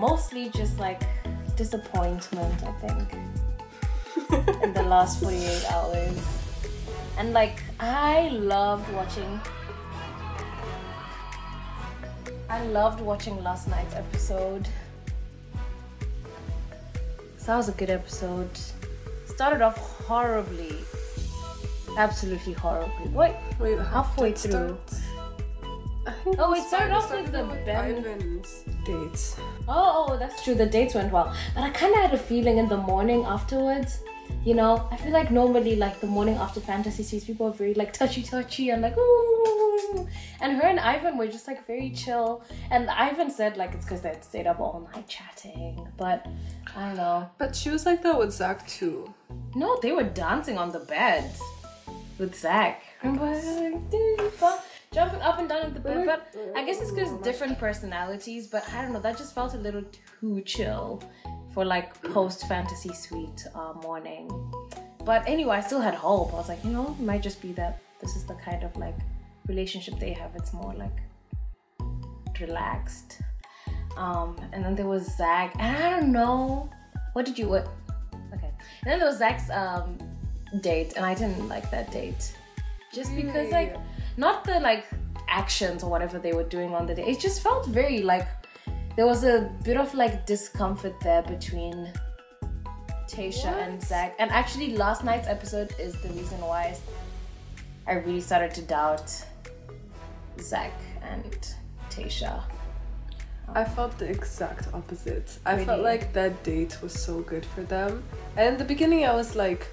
mostly just like disappointment, I think. in the last 48 hours. And like I loved watching I loved watching last night's episode. So that was a good episode. Started off horribly. Absolutely horribly. Wait, Wait, Halfway through. start? Oh, it started off with the Ivan's dates. Oh, oh, that's true. The dates went well, but I kind of had a feeling in the morning afterwards. You know, I feel like normally, like the morning after fantasy suites, people are very like touchy touchy and like ooh, and her and Ivan were just like very chill. And Ivan said like it's because they had stayed up all night chatting, but I don't know. But she was like that with Zach too. No, they were dancing on the bed with Zach. Jumping up and down in the bed, but I guess it's because different personalities. But I don't know, that just felt a little too chill for like post fantasy suite uh, morning. But anyway, I still had hope. I was like, you know, it might just be that this is the kind of like relationship they have. It's more like relaxed. Um, and then there was Zach, and I don't know, what did you what? Okay, and then there was Zach's um date, and I didn't like that date, just because like not the like actions or whatever they were doing on the day. It just felt very like there was a bit of like discomfort there between Tayshia and Zach. And actually, last night's episode is the reason why I really started to doubt Zach and Tayshia. I felt the exact opposite. I felt like that date was so good for them. And in the beginning, I was like,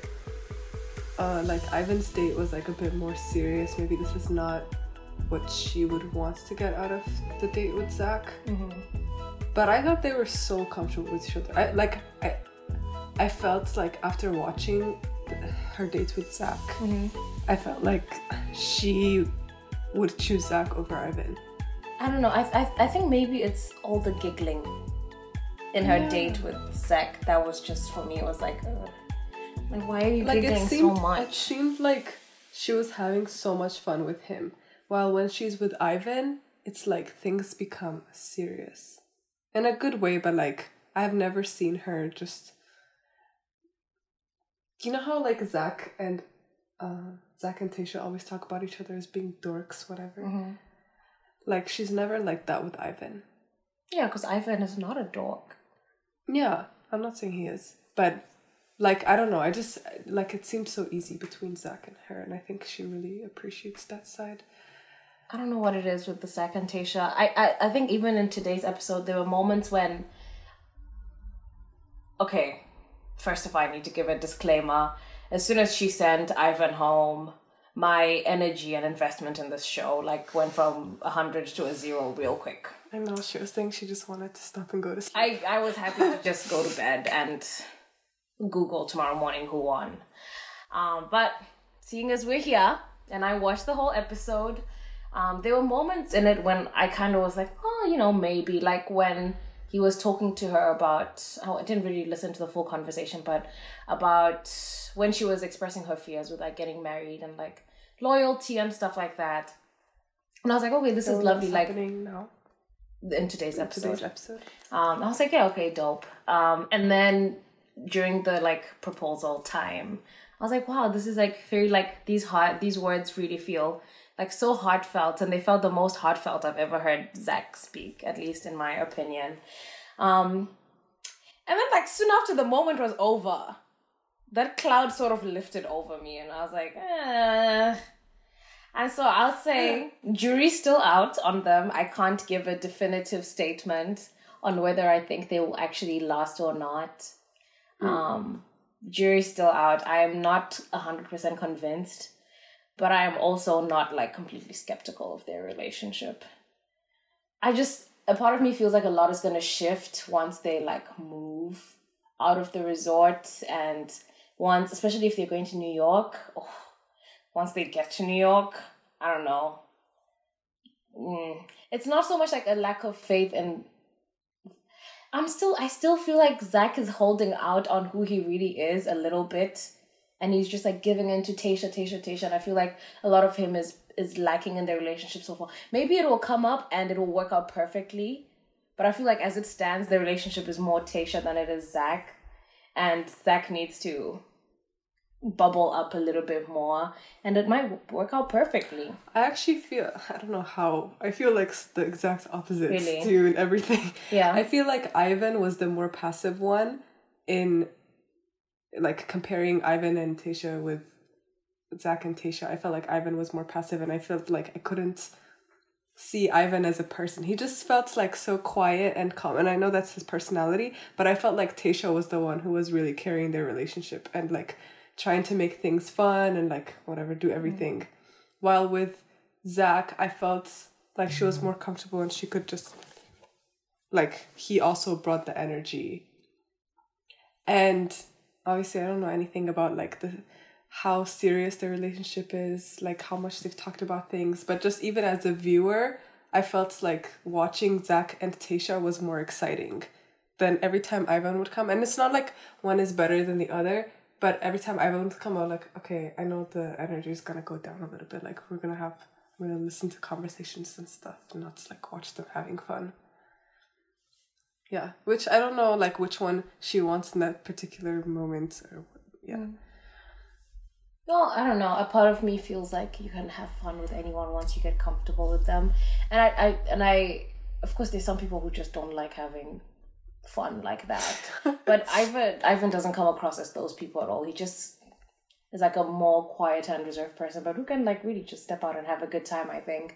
uh, like Ivan's date was like a bit more serious. Maybe this is not what she would want to get out of the date with Zach. But I thought they were so comfortable with each other. I like I, I felt like after watching her dates with Zach, I felt like she would choose Zach over Ivan. I don't know. I, I, I think maybe it's all the giggling in her Yeah. date with Zach. That was just for me. It was like, ugh. Like why are you like giggling it seemed so it seemed like she was having so much fun with him. While when she's with ivan it's like things become serious. In a good way but like i've never seen her just you know how like zach and uh zach and tayshia always talk about each other as being dorks whatever? Mm-hmm. like she's never like that with ivan. Yeah, because Ivan is not a dork. yeah i'm not saying he is but like i don't know i just like it seemed so easy between zach and her and i think she really appreciates that side I don't know what it is with the Zach and Tayshia. I, I, I think even in today's episode, there were moments when. Okay, first of all, I need to give a disclaimer. As soon as she sent Ivan home, my energy and investment in this show like went from a hundred to a zero real quick. i know she was saying she just wanted to stop and go to sleep I, I was happy to just go to bed and Google tomorrow morning who won. Um, but seeing as we're here and I watched the whole episode, um, there were moments in it when I kind of was like, oh, you know, maybe like when he was talking to her about, oh, I didn't really listen to the full conversation, but about when she was expressing her fears with like getting married and like loyalty and stuff like that. And I was like, okay, this is lovely. Like now in today's episode. today's episode Um, I was like, yeah, okay, dope. Um, and then during the like proposal time, I was like, wow, this is like very like these heart these words really feel like so heartfelt, and they felt the most heartfelt I've ever heard Zach speak, at least in my opinion. Um, and then like soon after the moment was over, that cloud sort of lifted over me, and I was like, eh. And so I'll say jury's still out on them. I can't give a definitive statement on whether I think they will actually last or not. Um, jury's still out. I am not 100% convinced, but I am also not like completely skeptical of their relationship. I just, a part of me feels like a lot is going to shift once they like move out of the resort and once, especially if they're going to New York. Oh, once they get to New York, I don't know. Mm. It's not so much like a lack of faith in. I'm still, I still feel like Zach is holding out on who he really is a little bit and he's just like giving in to Tayshia, Tayshia, Tayshia. And I feel like a lot of him is is lacking in their relationship so far. Maybe it will come up and it will work out perfectly, but I feel like as it stands, the relationship is more Tayshia than it is Zach, and Zach needs to bubble up a little bit more, and it might work out perfectly. I actually feel I don't know how I feel like the exact opposite Really? to everything. Yeah. I feel like Ivan was the more passive one in like comparing Ivan and Tayshia with Zach and Tayshia. I felt like Ivan was more passive and I felt like I couldn't see Ivan as a person. He just felt like so quiet and calm. And I know that's his personality, but I felt like Tayshia was the one who was really carrying their relationship and like trying to make things fun and like whatever, do everything. Mm. While with Zach, I felt like she was mm-hmm. more comfortable and she could just like he also brought the energy. And obviously I don't know anything about like the how serious their relationship is, like how much they've talked about things, but just even as a viewer, I felt like watching Zach and Tayshia was more exciting than every time Ivan would come. And it's not like one is better than the other, but every time Ivan would come, I'm like, okay, I know the energy is gonna go down a little bit. Like we're gonna have, we're gonna listen to conversations and stuff, and not like watch them having fun. Yeah, which I don't know, like which one she wants in that particular moment, or yeah. Mm. Well, I don't know. A part of me feels like you can have fun with anyone once you get comfortable with them, and I, I and I, of course, there's some people who just don't like having fun like that. but Ivan, Ivan doesn't come across as those people at all. He just is like a more quiet and reserved person, but who can like really just step out and have a good time. I think,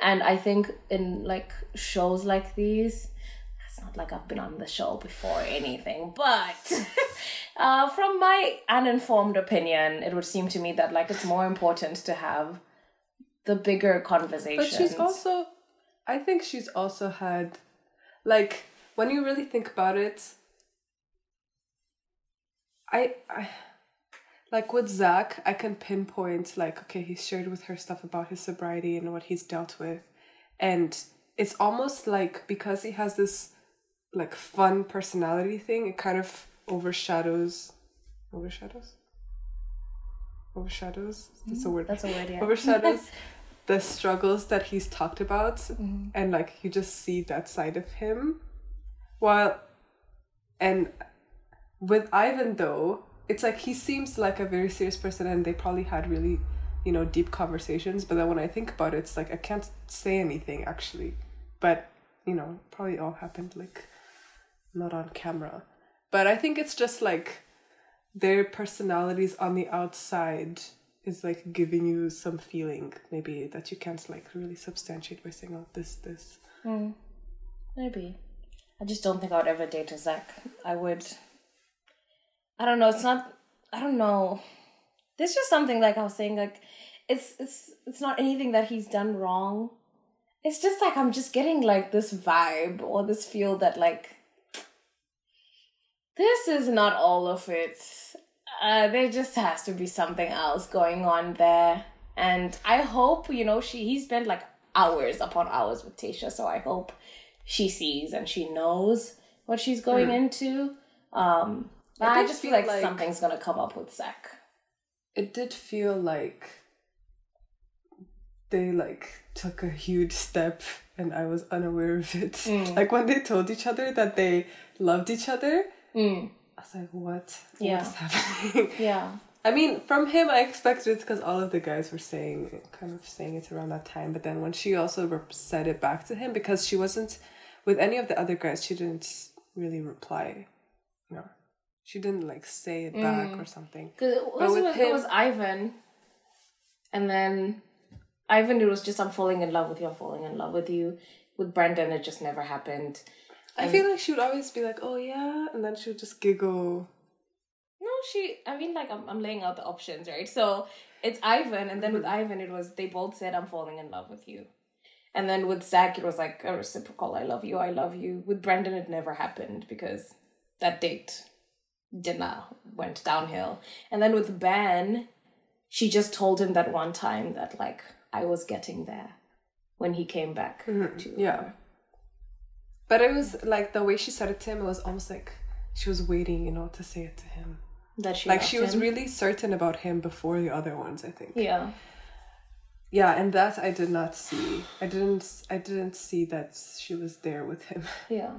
and I think in like shows like these. It's not like I've been on the show before or anything, but uh, from my uninformed opinion, it would seem to me that like it's more important to have the bigger conversations. But she's also, I think she's also had, like, when you really think about it, I, I, like with Zach, I can pinpoint, like, okay, he's shared with her stuff about his sobriety and what he's dealt with. And it's almost like because he has this, like, fun personality thing, it kind of overshadows, overshadows? Overshadows? That's a mm-hmm. word That's a word, yeah. overshadows the struggles that he's talked about mm-hmm. and like you just see that side of him while and with ivan though it's like he seems like a very serious person and they probably had really you know deep conversations. But then when i think about it it's like i can't say anything actually. But you know probably all happened like not on camera. But i think it's just like their personalities on the outside is like giving you some feeling maybe that you can't like really substantiate by saying oh this this. Hmm. Maybe. I just don't think I would ever date a Zach. I would. I don't know. It's not. I don't know. There's just something like I was saying. Like, it's it's it's not anything that he's done wrong. It's just like I'm just getting like this vibe or this feel that like this is not all of it. Uh, there just has to be something else going on there. And I hope, you know, she he spent like hours upon hours with Tayshia, so I hope she sees and she knows what she's going into. Um but I, just feel like, like- something's gonna come up with Zach. it did feel like they like took a huge step and I was unaware of it. Like when they told each other that they loved each other, Mm. I was like, what? Yeah. What's happening? Yeah. I mean, from him, I expected it because all of the guys were saying, kind of saying it around that time. But then when she also said it back to him, because she wasn't with any of the other guys, she didn't really reply. No, she didn't like say it back mm. or something. Because it was, with it him- was Ivan, and then Ivan, it was just I'm falling in love with you, I'm falling in love with you. With Brendan, it just never happened. I feel like she would always be like, "Oh yeah," and then she would just giggle. She. I mean, like I'm, I'm laying out the options, right? So it's Ivan, and then with Ivan, it was they both said I'm falling in love with you, and then with Zach, it was like a reciprocal I love you, I love you. With Brendan, it never happened because that date dinner went downhill, and then with Ben, she just told him that one time that like I was getting there when he came back mm-hmm. to Yeah. But it was like the way she said it to him. It was almost like she was waiting, you know, to say it to him. That she like she was him. really certain about him before the other ones. I think. yeah. Yeah, and that I did not see. I didn't. I didn't see that she was there with him. Yeah.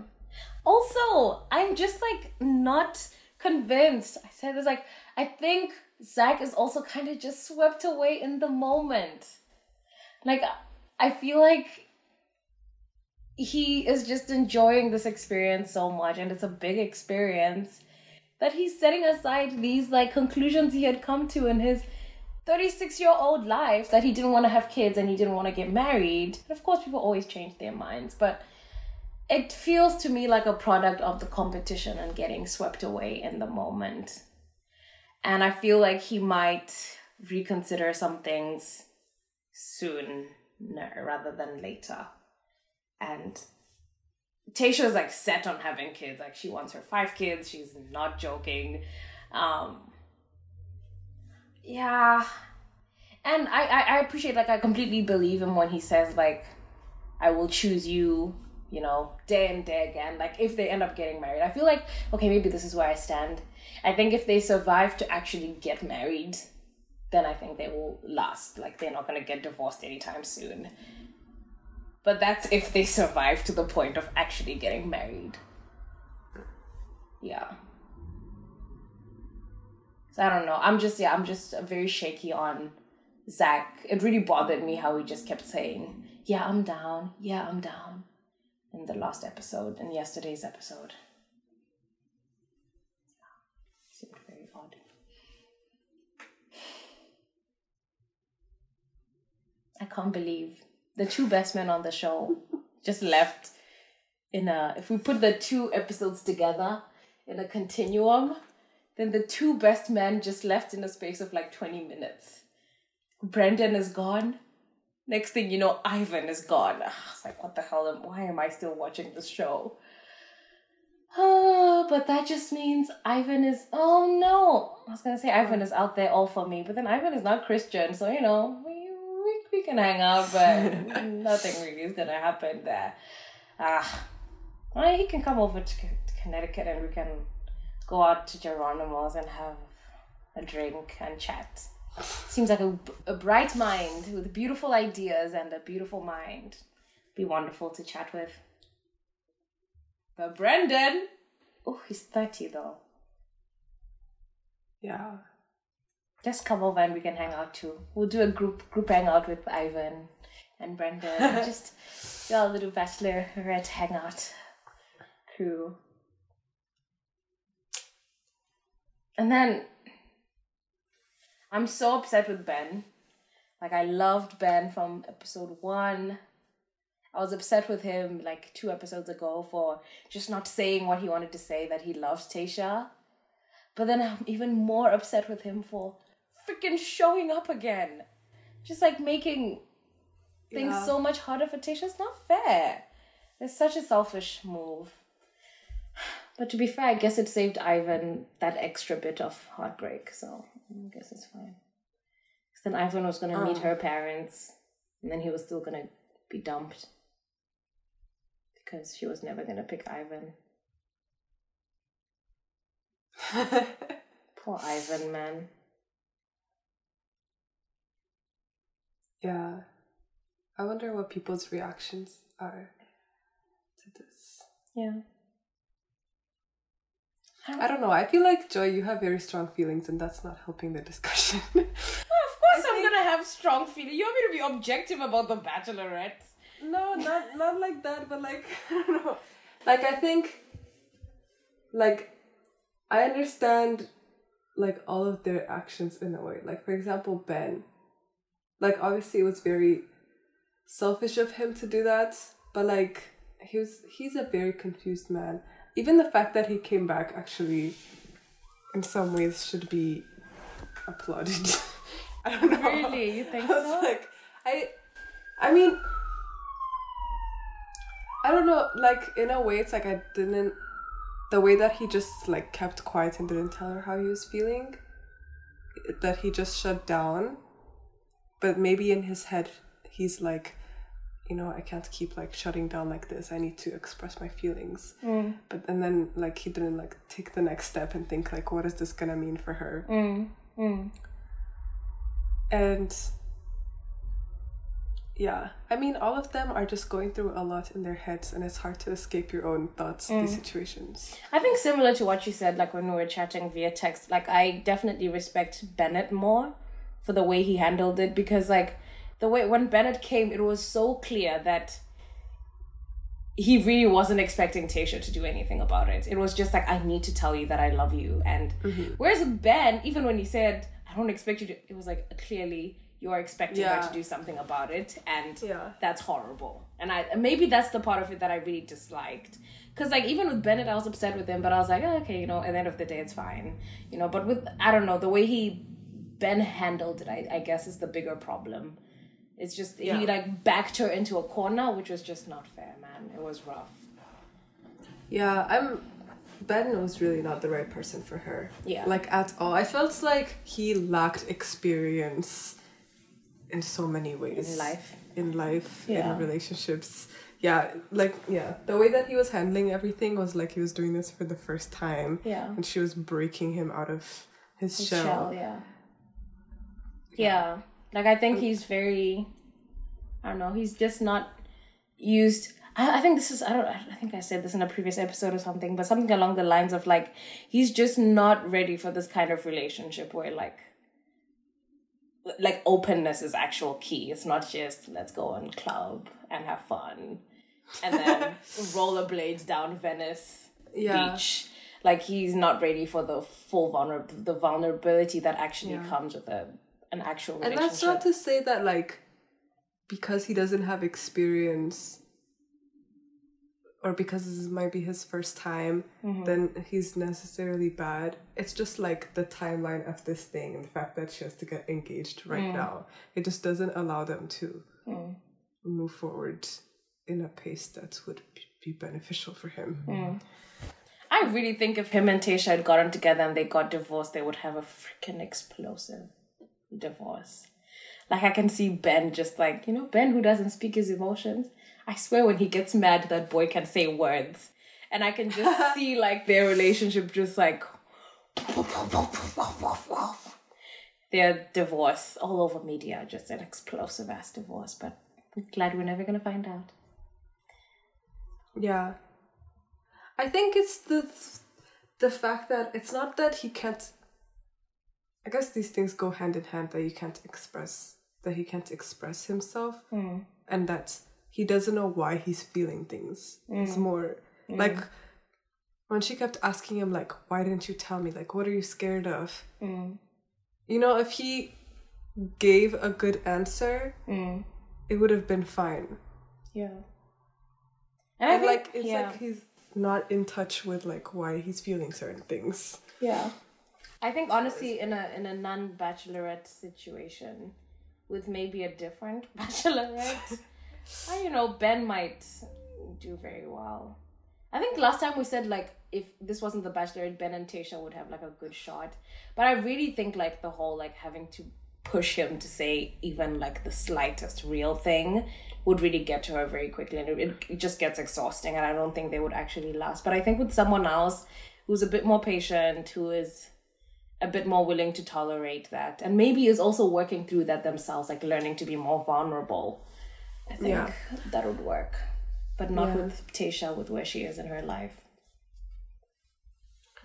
Also, I'm just like not convinced. I said this like I think Zach is also kind of just swept away in the moment. Like I feel like he is just enjoying this experience so much and it's a big experience that he's setting aside these like conclusions he had come to in his 36 year old life that he didn't want to have kids and he didn't want to get married. And of course people always change their minds, but it feels to me like a product of the competition and getting swept away in the moment. And I feel like he might reconsider some things soon rather than later. And Tayshia is like set on having kids. Like she wants her five kids. She's not joking. Um Yeah. And I, I, I appreciate like I completely believe him when he says like I will choose you, you know, day and day again. Like if they end up getting married. I feel like okay, maybe this is where I stand. I think if they survive to actually get married, then I think they will last. Like they're not gonna get divorced anytime soon. But that's if they survive to the point of actually getting married. Yeah. So I don't know. I'm just yeah, I'm just very shaky on Zach. It really bothered me how he just kept saying, Yeah, I'm down. Yeah, I'm down. In the last episode, in yesterday's episode. Seemed very odd. I can't believe the two best men on the show just left in a if we put the two episodes together in a continuum then the two best men just left in a space of like 20 minutes brendan is gone next thing you know ivan is gone I was like what the hell am, why am i still watching this show Oh, but that just means Ivan is. Oh no! I was gonna say Ivan is out there all for me, but then Ivan is not Christian, so you know we can hang out, but nothing really is gonna happen there. Ah, well, he can come over to, to Connecticut and we can go out to Geronimo's and have a drink and chat. Seems like a, a bright mind with beautiful ideas and a beautiful mind. Be wonderful to chat with. But Brendan, oh, he's 30 though. Yeah. Just come over and we can hang out too. We'll do a group group hangout with Ivan and Brendan. Just do our little bachelorette hangout crew. And then I'm so upset with Ben. Like I loved Ben from episode one. I was upset with him like two episodes ago for just not saying what he wanted to say that he loves Tayshia. But then I'm even more upset with him for freaking showing up again. Just like making things Yeah. so much harder for Tayshia. It's not fair. It's such a selfish move. But to be fair, I guess it saved Ivan that extra bit of heartbreak, so I guess it's fine. 'Cause then Ivan was gonna meet Oh. her parents, and then he was still gonna be dumped. Because she was never gonna pick Ivan. Poor Ivan, man. Yeah. I wonder what people's reactions are to this. Yeah. I don't know. I feel like Joy, you have very strong feelings, and that's not helping the discussion. Of course, I'm gonna have strong feelings. You want me to be objective about the Bachelorette? no, not not like that, but like I don't know. Like I think, like, I understand, like all of their actions in a way. Like for example, Ben. Like obviously, it was very selfish of him to do that, but like he was, he's a very confused man. Even the fact that he came back actually, in some ways, should be applauded. I don't know. Really? You think I was so? like, I, I mean, I don't know. Like in a way, it's like I didn't. The way that he just like kept quiet and didn't tell her how he was feeling, that he just shut down. But maybe in his head, he's like, you know, I can't keep like shutting down like this. I need to express my feelings. Mm. But and then like he didn't like take the next step and think like, what is this gonna mean for her? Mm. Mm. And yeah, I mean, all of them are just going through a lot in their heads, and it's hard to escape your own thoughts, these situations. I think similar to what you said, like when we were chatting via text, like I definitely respect Bennett more for the way he handled it because like the way when Bennett came, it was so clear that he really wasn't expecting Tayshia to do anything about it. It was just like, I need to tell you that I love you. And mm-hmm. whereas with Ben, even when he said, I don't expect you to, it was like clearly you are expecting her to do something about it. And Yeah. that's horrible. And I maybe that's the part of it that I really disliked. Cause like even with Bennett, I was upset with him, but I was like, oh, okay, you know. At the end of the day, it's fine, you know. But with I don't know the way he Ben handled it, I, I guess is the bigger problem. It's just Yeah. he like backed her into a corner, which was just not fair, man. It was rough. Yeah, I'm. Ben was really not the right person for her. Yeah. Like at all. I felt like he lacked experience in so many ways. In life. In life, Yeah. in relationships. Yeah, like, yeah. The way that he was handling everything was like he was doing this for the first time. Yeah. And she was breaking him out of his, His shell. shell, yeah. Yeah. Like I think um, he's very I don't know, he's just not used I, I think this is I don't I think I said this in a previous episode or something, but something along the lines of like he's just not ready for this kind of relationship where like like openness is actual key. It's not just let's go and club and have fun and then rollerblades down Venice Yeah. beach. Like he's not ready for the full vulner the vulnerability that actually Yeah. comes with a an actual And that's not to say that, like, because he doesn't have experience or because this might be his first time, Mm-hmm. then he's necessarily bad. It's just like the timeline of this thing and the fact that she has to get engaged right Mm. now. It just doesn't allow them to Mm. move forward in a pace that would be beneficial for him. Mm. I really think if him and Tayshia had gotten together and they got divorced, they would have a freaking explosive divorce. Like I can see Ben just like, you know, Ben who doesn't speak his emotions. I swear when he gets mad that boy can say words. And I can just see like their relationship just like their divorce all over media, just an explosive ass divorce, but I'm glad we're never gonna find out. Yeah. I think it's the the fact that it's not that he can't I guess these things go hand in hand that you can't express that he can't express himself hmm. and that he doesn't know why he's feeling things. It's hmm. more hmm. like when she kept asking him like why didn't you tell me like what are you scared of? You know if he gave a good answer it would have been fine. Yeah. And I And think, like it's yeah. like he's not in touch with like why he's feeling certain things. Yeah. I think honestly in a in a non bachelorette situation with maybe a different bachelorette, I you know, Ben might do very well. I think last time we said like if this wasn't the bachelorette, Ben and Tayshia would have like a good shot. But I really think like the whole like having to push him to say even like the slightest real thing would really get to her very quickly and it, it just gets exhausting and I don't think they would actually last. But I think with someone else who's a bit more patient, who is a bit more willing to tolerate that and maybe is also working through that themselves like learning to be more vulnerable i think Yeah. that would work but not Yeah. with tayshia with where she is in her life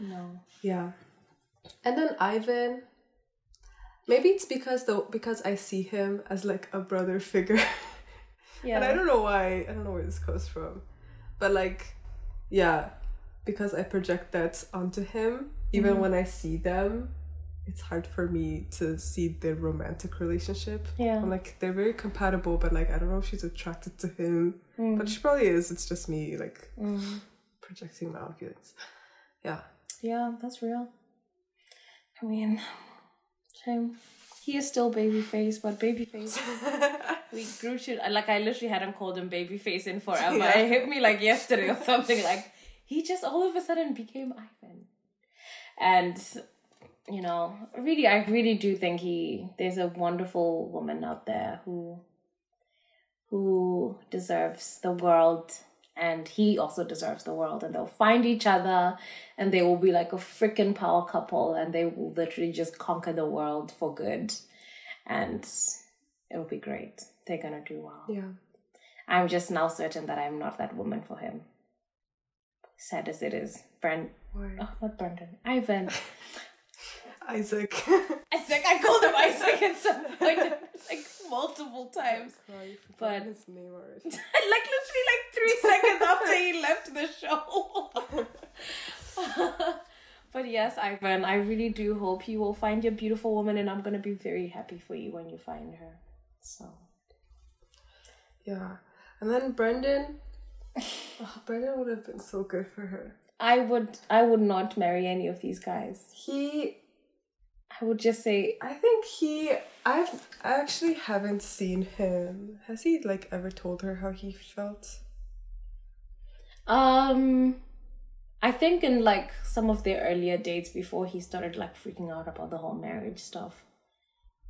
no Yeah. And then Ivan maybe it's because though because I see him as like a brother figure. yeah and I don't know why. I don't know where this comes from. But like yeah, because I project that onto him even Mm-hmm. when I see them it's hard for me to see their romantic relationship. Yeah. I'm like they're very compatible, but like I don't know if she's attracted to him. Mm. But she probably is. It's just me like projecting my own feelings. Yeah. yeah that's real i mean shame he is still babyface but babyface we grew to like i literally hadn't called him babyface in forever Yeah. it hit me like yesterday or something like he just all of a sudden became ivan and you know really i really do think he there's a wonderful woman out there who who deserves the world. And he also deserves the world. And they'll find each other and they will be like a freaking power couple and they will literally just conquer the world for good. And it'll be great. They're gonna do well. Yeah. i'm just now certain that i'm not that woman for him. Sad as it is. Brent Why? oh not brendan ivan Isaac. isaac i called him isaac at some point like multiple times oh, Sorry for But- his name already. like literally like three seconds after he left the show. but yes, Ivan, I really do hope you will find your beautiful woman, and I'm gonna be very happy for you when you find her. So Yeah. And then Brendan. Oh, Brendan would have been so good for her. I would, I would not marry any of these guys. He I would just say, I think he I've I actually haven't seen him. Has he like ever told her how he felt? um, I think in like some of their earlier dates before he started like freaking out about the whole marriage stuff.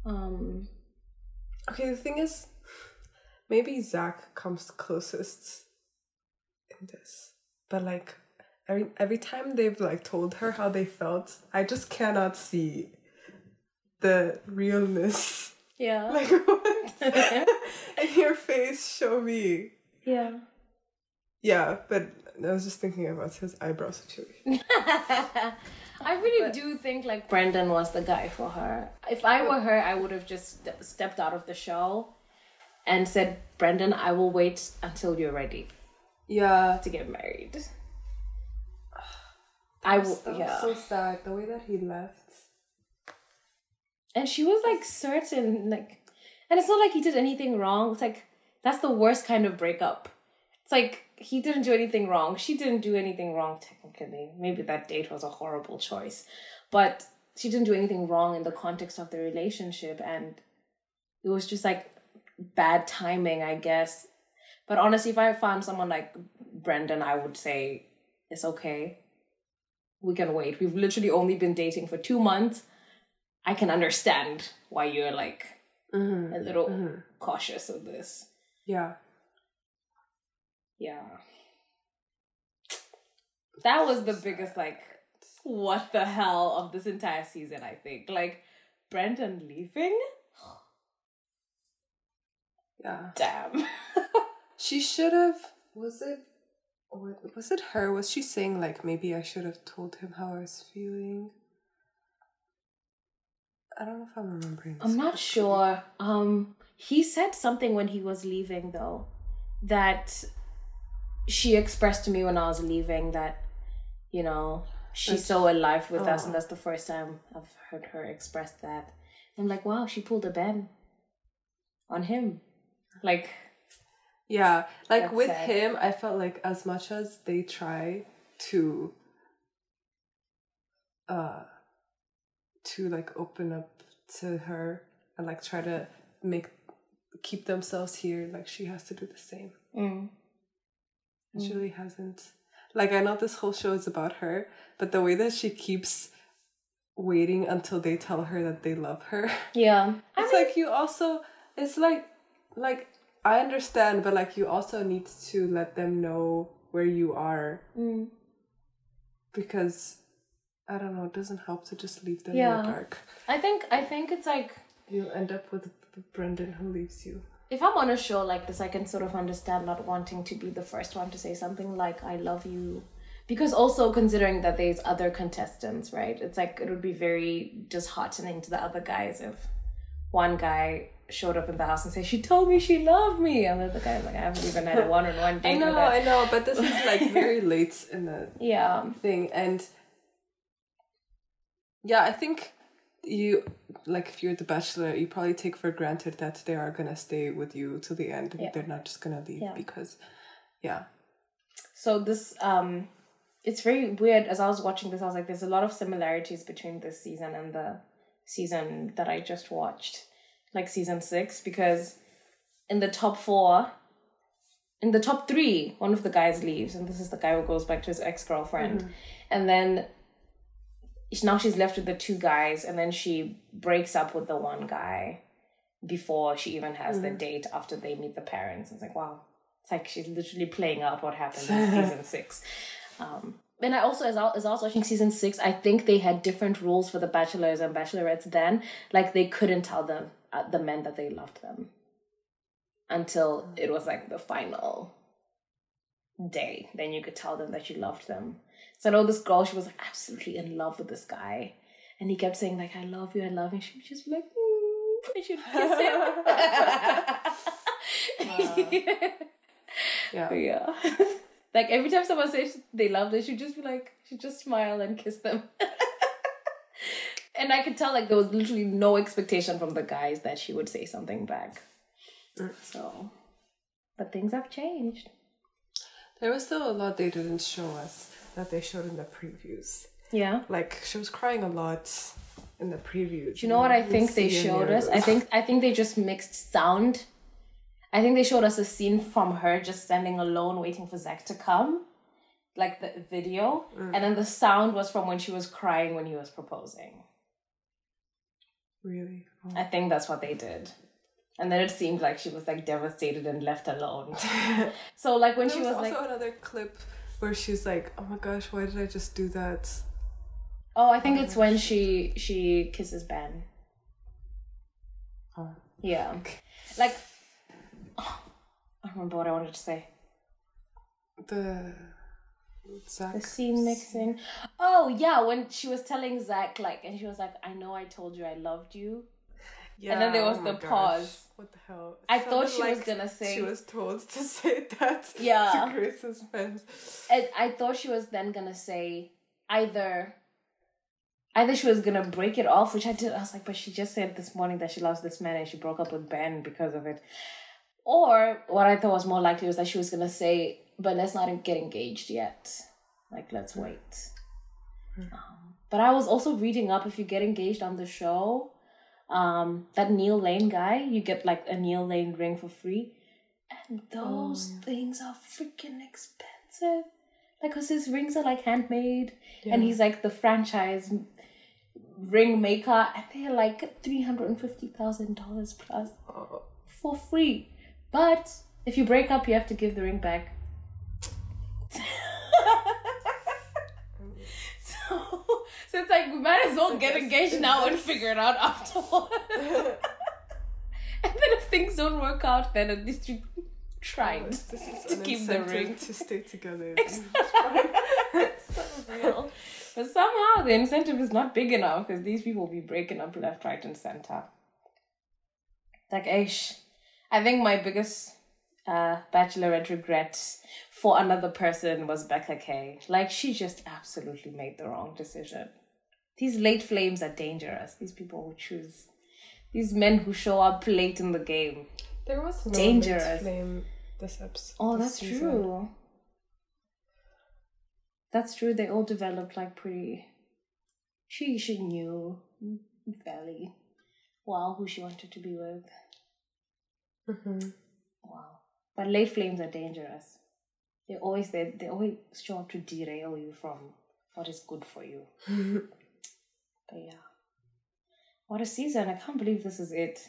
Um, Okay, the thing is maybe Zach comes closest in this. But like every every time they've like told her how they felt, I just cannot see the realness. yeah, Like what in your face show me. yeah. Yeah, but I was just thinking about his eyebrow situation. I really do think like Brendan was the guy for her. If I were her, I would have just ste- stepped out of the show and said, Brendan, I will wait until you're ready Yeah. to get married. I was yeah. so sad the way that he left. And she was like certain, like, and it's not like he did anything wrong. It's like, that's the worst kind of breakup. It's like, he didn't do anything wrong. She didn't do anything wrong, technically. Maybe that date was a horrible choice. But she didn't do anything wrong in the context of the relationship. And it was just like bad timing, I guess. But honestly, if I found someone like Brendan, I would say, it's okay. We can wait. We've literally only been dating for two months. I can understand why you're like Mm-hmm. a little cautious of this. Yeah. Yeah. That was the biggest like what the hell of this entire season, I think. Like Brendan leaving? Yeah. Damn. She should have. Was it? Was it her? Was she saying like maybe I should have told him how I was feeling? I don't know if I'm remembering. I'm not correctly. sure. Um he said something when he was leaving though that she expressed to me when I was leaving that you know she's so alive with us Oh. and that's the first time I've heard her express that. I'm like, wow, she pulled a Ben on him. Like Yeah, like That's with sad. him, I felt like as much as they try to, uh, to like open up to her and like try to make keep themselves here, like she has to do the same. mm, And She really hasn't. Like I know this whole show is about her, but the way that she keeps waiting until they tell her that they love her. yeah. I It's mean, like you also it's like like I understand, but like you also need to let them know where you are mm, because I don't know, it doesn't help to just leave them Yeah. in the dark. I think I think it's like You'll end up with Brendan who leaves you. if I'm on a show like this, I can sort of understand not wanting to be the first one to say something like "I love you," because also considering that there's other contestants, right? It's like it would be very disheartening to the other guys if one guy showed up in the house and said she told me she loved me, and the other guy's like I haven't even had a one-on-one date I know. I know, but this is like very late in the Yeah, thing and yeah, I think you like if you're the bachelor, you probably take for granted that they are gonna stay with you to the end. Yeah. They're not just gonna leave Yeah. because yeah. So this um it's very weird as I was watching this I was like there's a lot of similarities between this season and the season that I just watched like season 6 because in the top 4 in the top 3 one of the guys leaves and this is the guy who goes back to his ex-girlfriend and then now she's left with the two guys and then she breaks up with the one guy before she even has the date after they meet the parents. It's like wow, it's like she's literally playing out what happened in season six. Um, and I also, as I, as I was watching season six, I think they had different rules for the bachelors and bachelorettes then. Like they couldn't tell them the men that they loved them until it was like the final day. Then you could tell them that you loved them. So I know this girl, she was like absolutely in love with this guy, and he kept saying like, "I love you, I love you." She would just be like, mm, and she'd kiss him. Yeah. Yeah. like every time someone says they love her, she'd just be like, she'd just smile and kiss them. and I could tell like there was literally no expectation from the guys that she would say something back. So, but things have changed. There was still a lot they didn't show us that they showed in the previews. Yeah. Like she was crying a lot in the previews. Do you know what I think they showed us? I think I think they just mixed sound. I think they showed us a scene from her just standing alone waiting for Zach to come. Like the video. Mm. And then the sound was from when she was crying when he was proposing. Really. Oh. I think that's what they did. And then it seemed like she was like devastated and left alone. so like when There she was, was also like another clip where she's like, "Oh my gosh, why did I just do that?" Oh, I think oh it's when she she kisses Ben. Oh. Yeah. Like I don't remember what I wanted to say. The Zach. The scene mixing. Oh yeah, when she was telling Zach like and she was like, I know I told you I loved you. Yeah, and then there was oh the gosh. pause. What the hell? I thought sounded she was gonna say- She was told to say that. Yeah. To create suspense. And I thought she was then gonna say either either she was gonna break it off, which I did. I was like, but she just said this morning that she loves this man and she broke up with Ben because of it. Or what I thought was more likely was that she was gonna say, but let's not get engaged yet. Like, let's wait. Um, but I was also reading up if you get engaged on the show, um, that Neil Lane guy, you get like a Neil Lane ring for free. And those things are freaking expensive. Like, cause his rings are like handmade, and he's like the franchise ring maker, and they're like three hundred and fifty thousand dollars plus Oh, for free. But if you break up, you have to give the ring back. so, so it's like we might as well get engaged now and figure it out afterwards. and then if things don't work out, then at least you tried is to keep the ring. to stay together. it's so real. But somehow the incentive is not big enough because these people will be breaking up left, right, and center. Like, ish. I think my biggest uh, bachelorette regret for another person was Becca K. Like, she just absolutely made the wrong decision. These late flames are dangerous. These people who choose, these men who show up late in the game. There was no Dangerous. flame this episode. Oh, this that's season. true. That's true. They all developed like pretty. She she knew fairly well who she wanted to be with. Mhm. Wow. But late flames are dangerous. They always they they always show to derail you from what is good for you. but yeah. What a season. I can't believe this is it.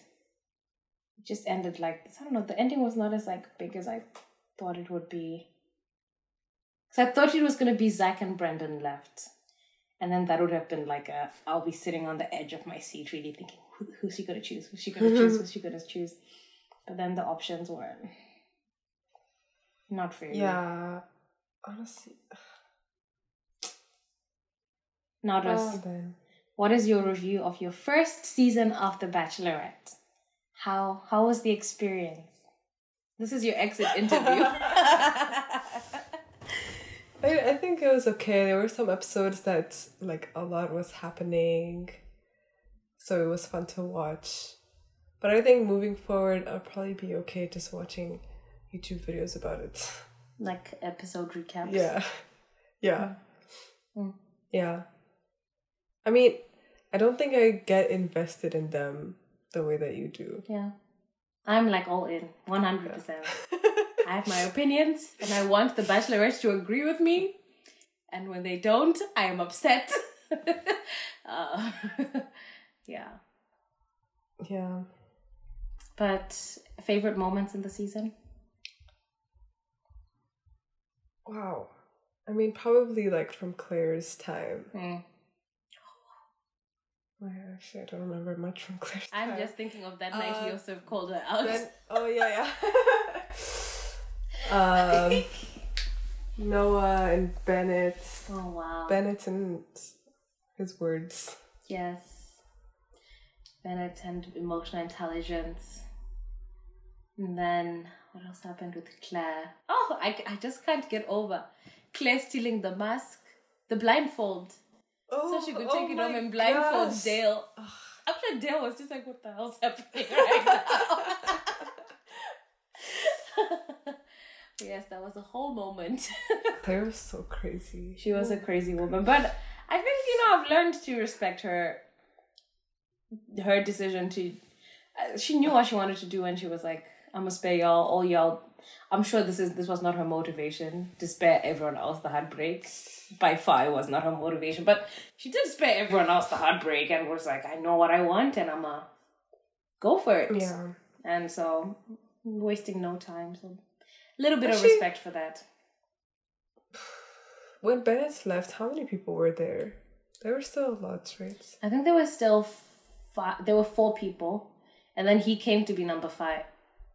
It just ended like this. I don't know, the ending was not as like big as I thought it would be. Cause I thought it was gonna be Zach and Brendan left. And then that would have been like a I'll be sitting on the edge of my seat really thinking who, who's she gonna choose? Who's she gonna choose? Who's she gonna choose? But then the options were not you. Yeah. Honestly. Well, Russ, then. what is your review of your first season of The Bachelorette? How how was the experience? This is your exit interview. I, I think it was okay. There were some episodes that like a lot was happening, so it was fun to watch. But I think moving forward, I'll probably be okay just watching YouTube videos about it. like episode recaps. Yeah, yeah, Mm. yeah. I mean, I don't think I get invested in them the way that you do. Yeah. I'm like all in, 100%. I have my opinions and I want the bachelorettes to agree with me. And when they don't, I am upset. uh, yeah. Yeah. But favorite moments in the season? Wow. I mean, probably like from Clare's time. Mm. Well, actually, I don't remember much from Clare's time. I'm time. just thinking of that night Uh, Yosef called her out. Ben- oh yeah, yeah. um, Noah and Bennett. oh wow. Bennett and his words. Yes. Bennett and emotional intelligence. And then what else happened with Clare? Oh, I, I just can't get over Clare stealing the mask, the blindfold. Oh, so she could oh take it home and blindfold gosh. Dale. I'm sure Dale was just like, what the hell's happening right now? yes, that was a whole moment. Clare was so crazy. She was a crazy woman, but I think you know I've learned to respect her. Her decision to, uh, she knew what she wanted to do, and she was like, "I'm gonna spare y'all, all y'all." I'm sure this is this was not her motivation to spare everyone else the heartbreak. By far, it was not her motivation, but she did spare everyone else the heartbreak, and was like, "I know what I want, and I'm gonna go for it." Yeah. And so, wasting no time. So, a little bit of Actually- respect for that. When Bennett left, how many people were there? There were still lots, right? I think there were still five. There were four people, and then he came to be number five.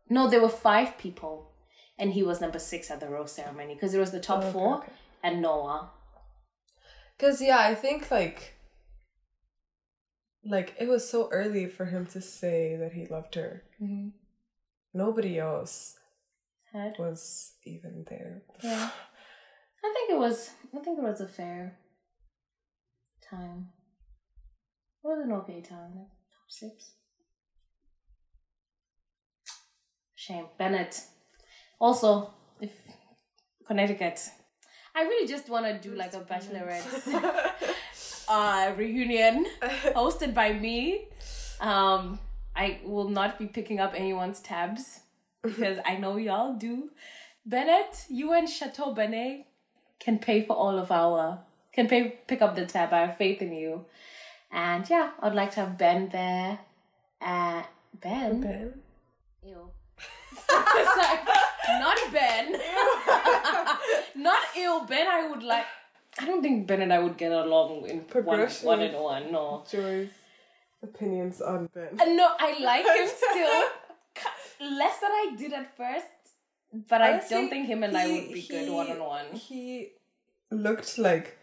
No, there were five people, and he was number six at the rose ceremony because it was the top Oh, okay, four okay. and Noah. Cause yeah, I think like like it was so early for him to say that he loved her. Mm-hmm. Nobody else Had was even there. yeah. I think it was. I think it was a fair time. It was an okay time. Top six. Shame, Bennett. Also, if Connecticut, I really just want to do like a bachelorette uh, reunion hosted by me. Um, I will not be picking up anyone's tabs because I know y'all do. Bennett, you and Chateau Benet can pay for all of our can pay pick up the tab. I have faith in you. And yeah, I'd like to have Ben there. Uh, Ben. Ben? Ew. Sorry, not Ben. not ill Ben, I would like. I don't think Ben and I would get along in one Progression. one and one. No. Joy's opinions on Ben. Uh, No, I like him still. Less than I did at first, but I don't think him and I would be good one on one. He looked like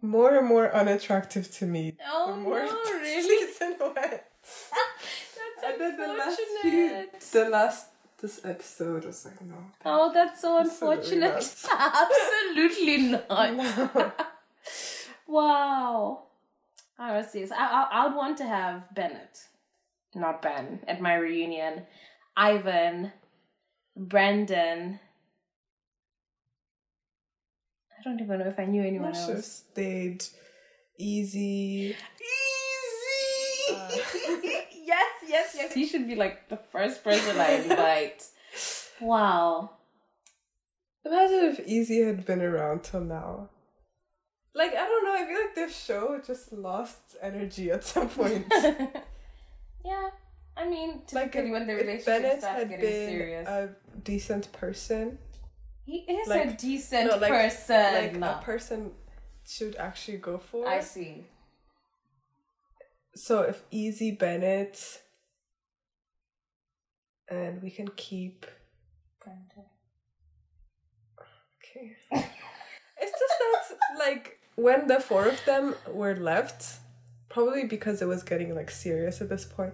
more and more unattractive to me. Oh the more no, really? season went. That's And then the last few, the last this episode was like no. Oh, that's so unfortunate. Absolutely not. wow. I was serious. I, I, I would want to have Bennett, not Ben, at my reunion. Ivan, Brendan. I don't even know if I knew I anyone have else. stayed easy. Eazy. yes, yes, yes. He should be like the first person I invite. wow. Imagine if Eazy had been around till now. Like I don't know, I feel like this show just lost energy at some point. yeah, I mean, like typically if, when the if relationship Bennett starts had getting been serious, a decent person, he is a decent no, like- person. like a person should actually go for. I see. So if Eazy Bennett, and we can keep. Okay. it's just that like when the four of them were left, probably because it was getting like serious at this point,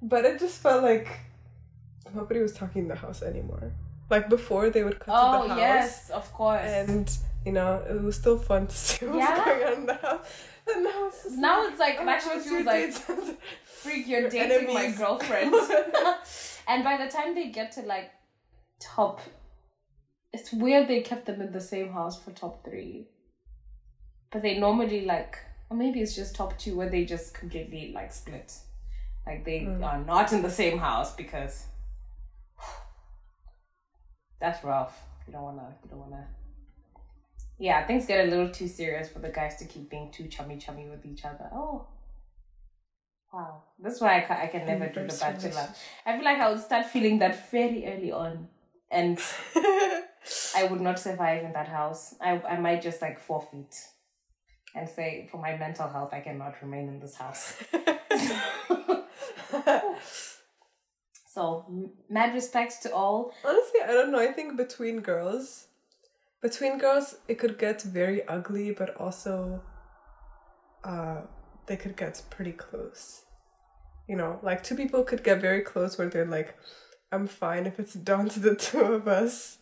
but it just felt like nobody was talking in the house anymore. Like before, they would cut to Oh the house, yes, of course. and you know it was still fun to see what Yeah. was going on in the house. And now it's just now like, it's like oh, actually what's feels like freak, you're Your dating my girlfriend. and by the time they get to like top, it's weird they kept them in the same house for top three. But they normally like, or maybe it's just top two where they just completely like split. Like they Mm. are not in the same house because that's rough. You don't wanna, you don't wanna. Yeah, things get a little too serious for the guys to keep being too chummy chummy with each other. Oh. Wow, that's why I can, I can never do the bachelor. I feel like I would start feeling that very early on, and I would not survive in that house. I I might just like forfeit and say for my mental health I cannot remain in this house. so mad respect to all. Honestly, I don't know. I think between girls, between girls, it could get very ugly, but also, uh, they could get pretty close. You know, like two people could get very close where they're like, "I'm fine if it's down to the two of us,"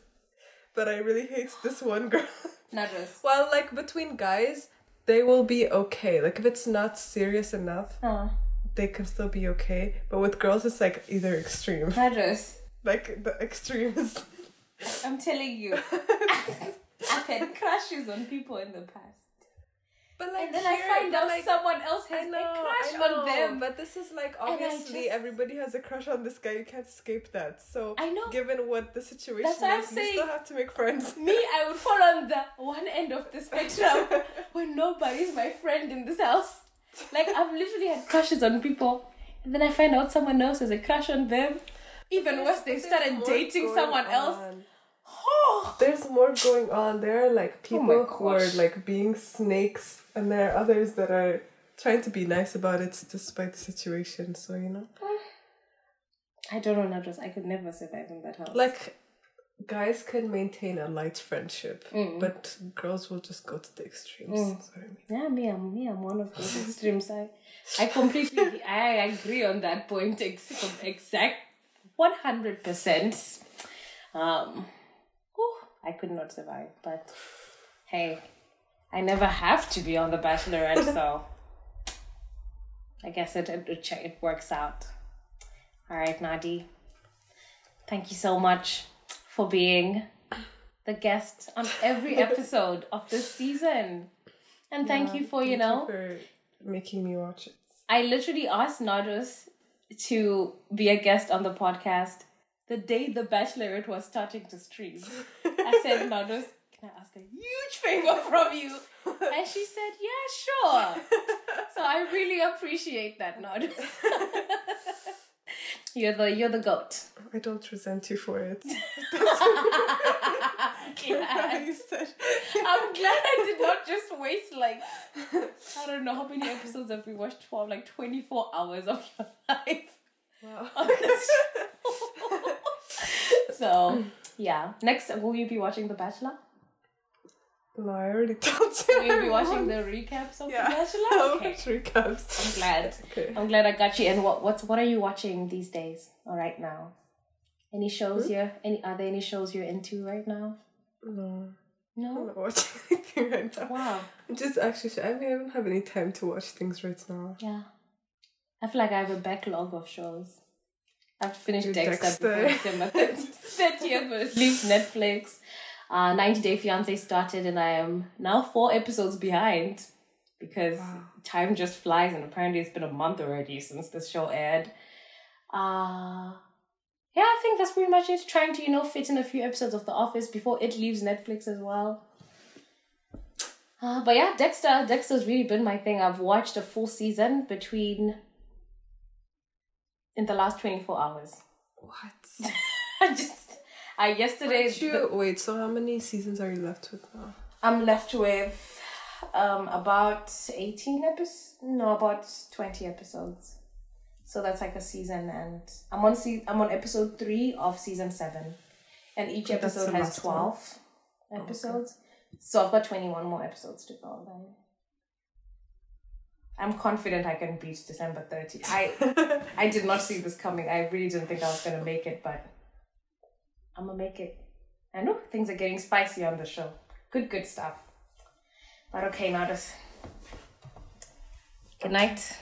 but I really hate this one girl. Not just. Well, like between guys, they will be okay. Like if it's not serious enough, Uh, they can still be okay. But with girls, it's like either extreme. not just. Like the extremes. I'm telling you, I've had crushes on people in the past. But like And then I find out like, someone else has know, a crush know, on them. But this is like obviously just- everybody has a crush on this guy. You can't escape that. So I know. given what the situation That's what I'm is, you still have to make friends. Me, I would fall on the one end of the spectrum when nobody's my friend in this house. Like I've literally had crushes on people, and then I find out someone else has a crush on them. Even worse, they started dating someone else. on. Oh, There's more going on. There are like Oh people who are like being snakes, and there are others that are trying to be nice about it despite the situation. So you know, I don't know, Nadras. I could never survive in that house. like guys can maintain a light friendship, Mm. but girls will just go to the extremes. Mm. That's what I mean. Yeah, me, I'm me. I'm one of those extremes. I, I completely, I agree on that point. Ex- exact, one hundred percent. Um, I could not survive. But hey, I never have to be on the Bachelorette, so I guess it it it, it works out. All right, Nadi. Thank you so much for being the guest on every episode of this season. And thank Yeah, you for, you know, for making me watch it. I literally asked Nados to be a guest on the podcast the day The Bachelorette was starting to stream. I said, Nados, can I ask a huge favor from you? And she said, yeah, sure. So I really appreciate that, Nados. you're the you're the goat. I don't resent you for it. I'm glad I did not just waste like I don't know how many episodes have we watched for like 24 hours of your life wow. On this show. so yeah. Next will you be watching The Bachelor? No, I already told you. Will you be watching the recaps of Yeah. The Bachelor? Okay. watch recaps. I'm glad. Okay. I'm glad I got you. And what what's what are you watching these days or right now? Any shows Hmm? you're any are there any shows you're into right now? No, I'm No? not watching anything right now. Wow. I'm just actually, I mean, I don't have any time to watch things right now. Yeah. I feel like I have a backlog of shows. I've finished Do Dexter, before Dexter. December 30th, but it leaves Netflix. Uh, 90 Day Fiance started, and I am now four episodes behind because Wow. time just flies, and apparently it's been a month already since this show aired. Uh, yeah, I think that's pretty much it. Trying to, you know, fit in a few episodes of The Office before it leaves Netflix as well. Uh, but yeah, Dexter. Dexter's really been my thing. I've watched a full season between in the last 24 hours. What? I just I yesterday Aren't you, wait, so how many seasons are you left with now? I'm left with um about 18 episodes no about 20 episodes. So that's like a season and I'm on se- I'm on episode 3 of season 7. And each episode has last one. 12 episodes. So I've got 21 more episodes to go. Then. I'm confident I can beat December 30. I I did not see this coming. I really didn't think I was gonna make it, but I'm gonna make it. I know things are getting spicy on the show. Good, good stuff. But okay, now just good night.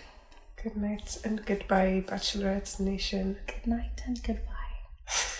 Good night and goodbye, Bachelorette's Nation. Good night and goodbye.